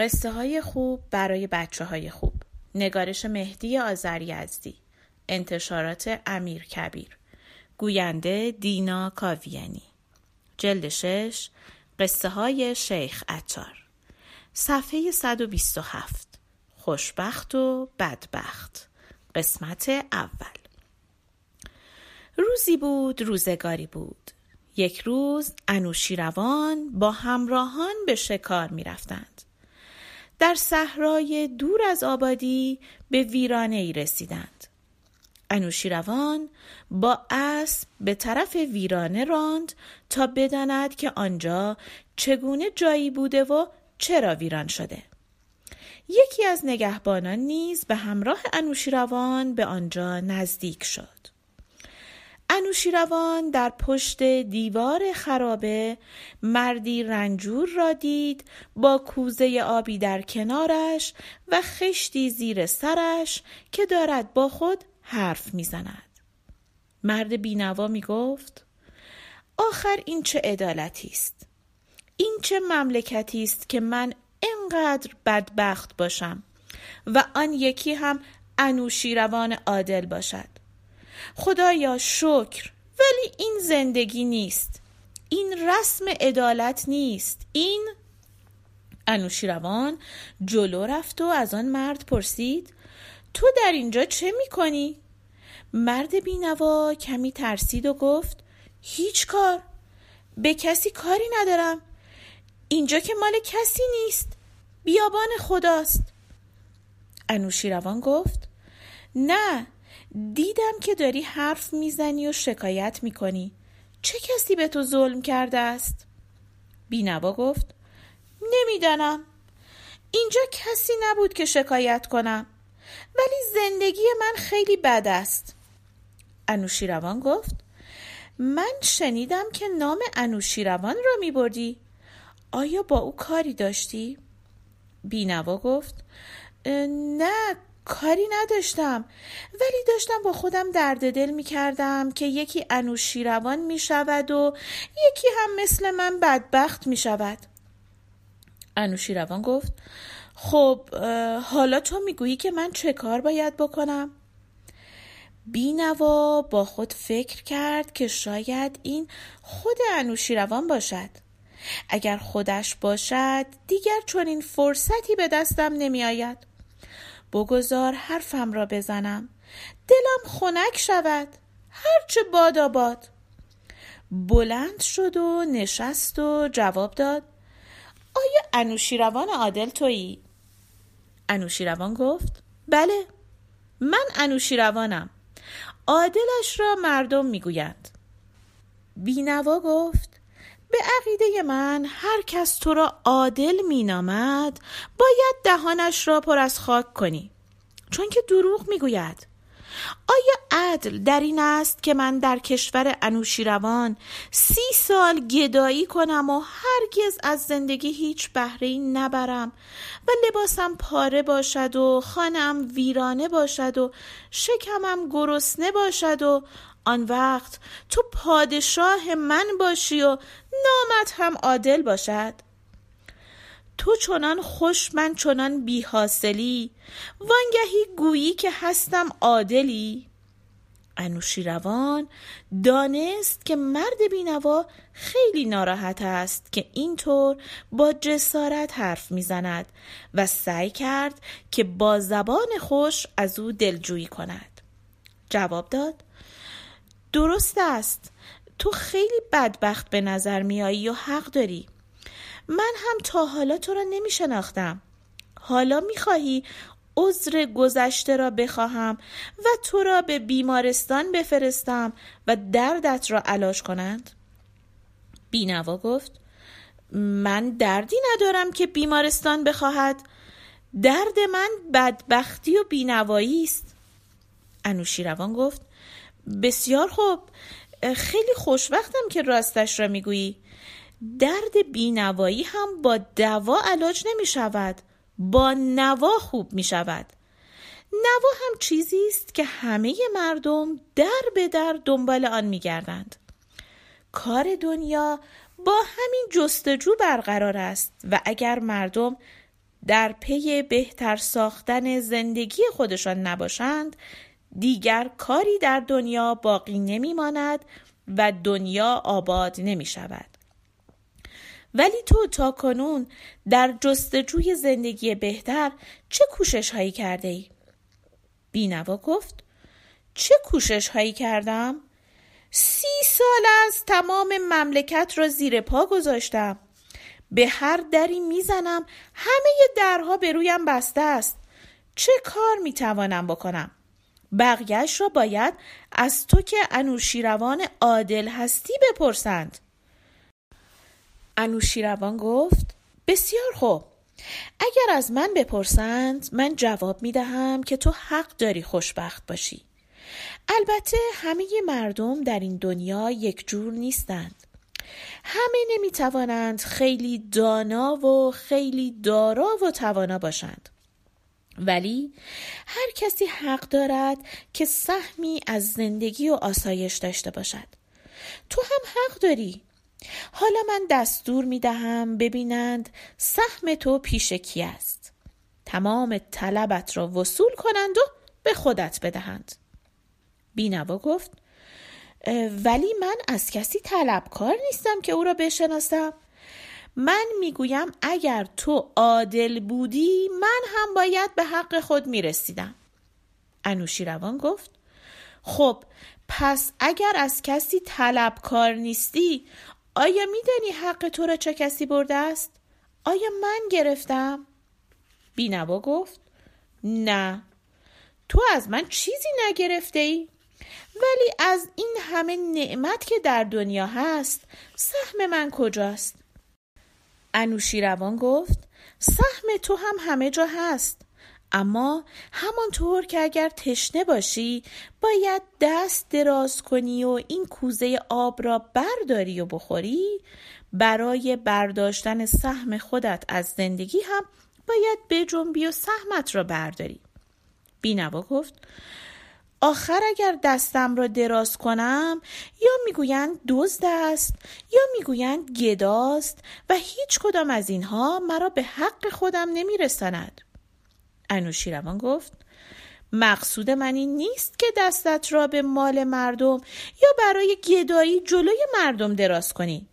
قصه های خوب برای بچه های خوب. نگارش مهدی آذر یزدی. انتشارات امیر کبیر. گوینده دینا کاویانی. جلد شش قصه های شیخ اتار صفحه 127 خوشبخت و بدبخت. قسمت اول. روزی بود روزگاری بود. یک روز انوشیروان با همراهان به شکار می رفتند. در صحرای دور از آبادی به ویرانه ای رسیدند. انوشیروان با اسب به طرف ویرانه راند تا بداند که آنجا چگونه جایی بوده و چرا ویران شده. یکی از نگهبانان نیز به همراه انوشیروان به آنجا نزدیک شد. انوشیروان در پشت دیوار خرابه مردی رنجور را دید با کوزه آبی در کنارش و خشتی زیر سرش که دارد با خود حرف می‌زند. مرد بینوا می گفت آخر این چه عدالتی است این چه مملکتی است که من انقدر بدبخت باشم و آن یکی هم انوشیروان عادل باشد خدایا شکر. ولی این زندگی نیست. این رسم عدالت نیست. این انوشیروان جلو رفت و از آن مرد پرسید تو در اینجا چه می‌کنی؟ مرد بینوا کمی ترسید و گفت هیچ کار. به کسی کاری ندارم. اینجا که مال کسی نیست. بیابان خداست. انوشیروان گفت نه دیدم که داری حرف می‌زنی و شکایت می‌کنی. چه کسی به تو ظلم کرده است؟ بینوا گفت نمی‌دانم. اینجا کسی نبود که شکایت کنم. ولی زندگی من خیلی بد است. انوشیروان گفت من شنیدم که نام انوشیروان را می بردی آیا با او کاری داشتی؟ بینوا گفت نه کاری نداشتم. ولی داشتم با خودم درد دل می کردم که یکی انوشیروان می شود و یکی هم مثل من بدبخت می شود انوشیروان گفت خب حالا تو می‌گویی که من چه کار باید بکنم؟ بینوا با خود فکر کرد که شاید این خود انوشیروان باشد. اگر خودش باشد دیگر چون این فرصتی به دستم نمی آید بگذار حرفم را بزنم. دلم خنک شود. هرچه باد آباد. بلند شد و نشست و جواب داد. آیا انوشیروان عادل تویی؟ انوشیروان گفت بله من انوشیروانم. عادلش را مردم می‌گویند. بینوا گفت به عقیده من هر کس تو را عادل مینامد باید دهانش را پر از خاک کنی. چون که دروغ می‌گوید. آیا عدل در این است که من در کشور انوشیروان سی سال گدایی کنم و هرگز از زندگی هیچ بهره نبرم و لباسم پاره باشد و خانم ویرانه باشد و شکمم گرسنه باشد و آن وقت تو پادشاه من باشی و نامت هم عادل باشد. تو چنان خوش من چنان بی حاصلی وانگهی گویی که هستم عادلی. انوشیروان دانست که مرد بینوا خیلی ناراحت است که اینطور با جسارت حرف می‌زند و سعی کرد که با زبان خوش از او دلجویی کند. جواب داد درست است. تو خیلی بدبخت به نظر میایی و حق داری؟ من هم تا حالا تو را نمی شناختم حالا می خواهی عذر گذشته را بخواهم و تو را به بیمارستان بفرستم و دردت را علاج کنند؟ بینوا گفت من دردی ندارم که بیمارستان بخواهد. درد من بدبختی و بینوایی است. انوشیروان گفت بسیار خوب. خیلی خوشوقتم که راستش را می‌گویی. درد بینوایی هم با دوا علاج نمی شود. با نوا خوب می شود. نوا هم چیزی است که همه مردم در به در دنبال آن می گردند. کار دنیا با همین جستجو برقرار است و اگر مردم در پی بهتر ساختن زندگی خودشان نباشند دیگر کاری در دنیا باقی نمی ماند و دنیا آباد نمی شود. ولی تو تا کنون در جستجوی زندگی بهتر چه کوشش هایی کرده ای؟ بینوا گفت چه کوشش هایی کردم؟ سی سال است تمام مملکت را زیر پا گذاشتم به هر دری می‌زنم همه درها به رویم بسته است چه کار می‌توانم بکنم بقیهش را باید از تو که انوشیروان عادل هستی بپرسند. انوشیروان گفت بسیار خوب. اگر از من بپرسند من جواب می دهم که تو حق داری خوشبخت باشی. البته همه مردم در این دنیا یک جور نیستند. همه نمی توانند خیلی دانا و خیلی دارا و توانا باشند. ولی هر کسی حق دارد که سهمی از زندگی و آسایش داشته باشد. تو هم حق داری. حالا من دستور می دهم ببینند سهم تو پیش کی است. تمام طلبت را وصول کنند و به خودت بدهند. بینوا گفت ولی من از کسی طلبکار نیستم که او را بشناسم. من می‌گویم اگر تو عادل بودی من هم باید به حق خود می‌رسیدم انوشیروان گفت خب پس اگر از کسی طلبکار نیستی آیا میدانی حق تو را چه کسی برده است؟ آیا من گرفتم؟ بینوا گفت نه تو از من چیزی نگرفته ای؟ ولی از این همه نعمت که در دنیا هست سهم من کجاست؟ انوشیروان گفت سهم تو هم همه جا هست. اما همانطور که اگر تشنه باشی باید دست دراز کنی و این کوزه آب را برداری و بخوری. برای برداشتن سهم خودت از زندگی هم باید بجنبی و سهمت را برداری. بینوا گفت آخر اگر دستم را دراز کنم یا می‌گویند دزد است یا می‌گویند گداست و هیچ کدام از اینها مرا به حق خودم نمیرساند. انوشیروان گفت مقصود من این نیست که دستت را به مال مردم یا برای گدایی جلوی مردم دراز کنی.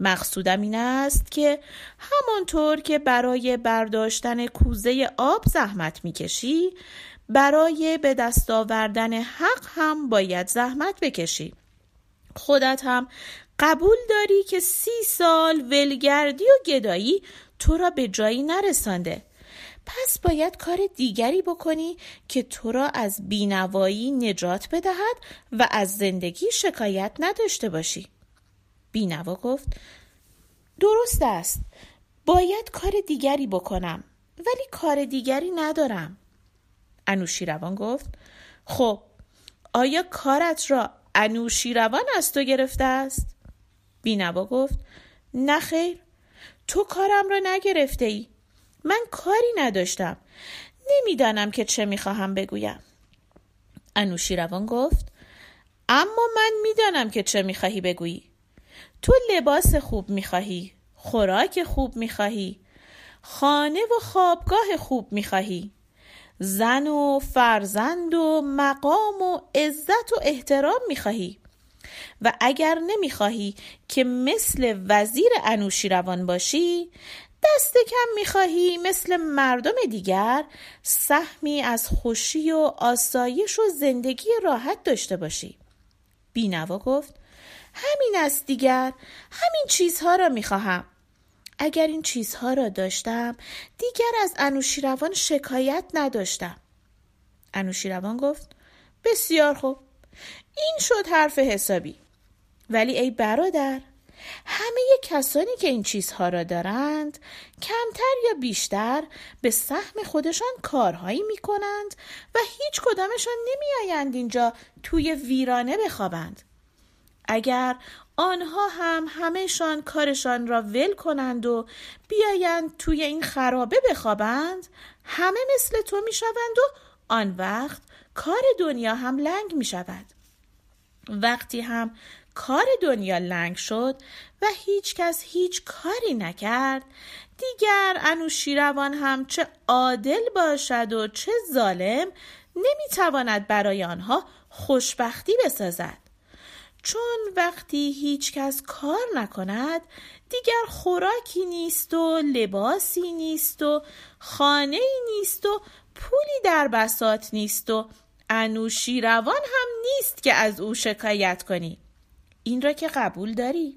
مقصودم این است که همانطور که برای برداشتن کوزه آب زحمت می‌کشی برای به دست آوردن حق هم باید زحمت بکشی. خودت هم قبول داری که سی سال ولگردی و گدایی تو را به جایی نرسانده. پس باید کار دیگری بکنی که تو را از بینوایی نجات بدهد و از زندگی شکایت نداشته باشی. بینوا گفت درست است. باید کار دیگری بکنم ولی کار دیگری ندارم. انوشیروان گفت خب آیا کارت را انوشیروان از تو گرفته است؟ بینوا گفت نه خیر تو کارم را نگرفته ای من کاری نداشتم نمی‌دانم که چه می‌خواهم بگویم انوشیروان گفت اما من می‌دانم که چه می‌خواهی بگویی تو لباس خوب می‌خواهی خوراک خوب می‌خواهی خانه و خوابگاه خوب می‌خواهی زن و فرزند و مقام و عزت و احترام می‌خواهی. و اگر نمی‌خواهی که مثل وزیر انوشیروان باشی دست کم می‌خواهی مثل مردم دیگر سهمی از خوشی و آسایش و زندگی راحت داشته باشی. بینوا گفت همین است دیگر. همین چیزها را می‌خواهم. اگر این چیزها را داشتم دیگر از انوشیروان شکایت نداشتم. انوشیروان گفت بسیار خوب این شد حرف حسابی. ولی ای برادر همه کسانی که این چیزها را دارند کمتر یا بیشتر به سهم خودشان کارهایی می کنند و هیچ کدامشان نمی آیند اینجا توی ویرانه بخوابند. اگر آنها هم همهشان کارشان را ول کنند و بیایند توی این خرابه بخوابند. همه مثل تو می شوند و آن وقت کار دنیا هم لنگ می شود وقتی هم کار دنیا لنگ شد و هیچ کس هیچ کاری نکرد دیگر انوشیروان هم چه عادل باشد و چه ظالم نمی‌تواند برای آنها خوشبختی بسازد. چون وقتی هیچ کس کار نکند دیگر خوراکی نیست و لباسی نیست و خانه نیست و پولی در بسات نیست و انوشی روان هم نیست که از او شکایت کنی این را که قبول داری؟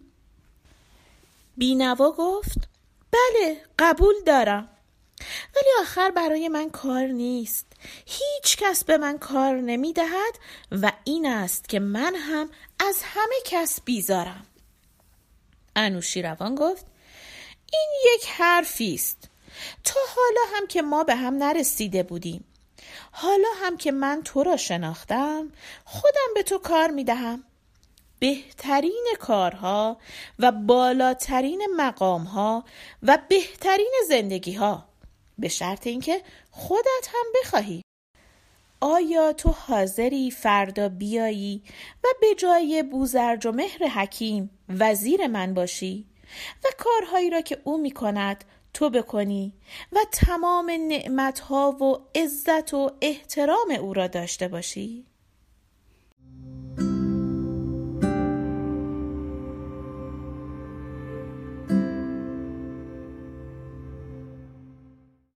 بینوا گفت بله قبول دارم ولی آخر برای من کار نیست. هیچ کس به من کار نمی دهد و این است که من هم از همه کس بیزارم. انوشیروان گفت این یک حرفی است. تا حالا هم که ما به هم نرسیده بودیم. حالا هم که من تو را شناختم خودم به تو کار می دهم بهترین کارها و بالاترین مقامها و بهترین زندگی ها به شرط اینکه خودت هم بخواهی آیا تو حاضری فردا بیایی و به جای بوزرج و مهر حکیم وزیر من باشی و کارهایی را که او می کند تو بکنی و تمام نعمتها و عزت و احترام او را داشته باشی؟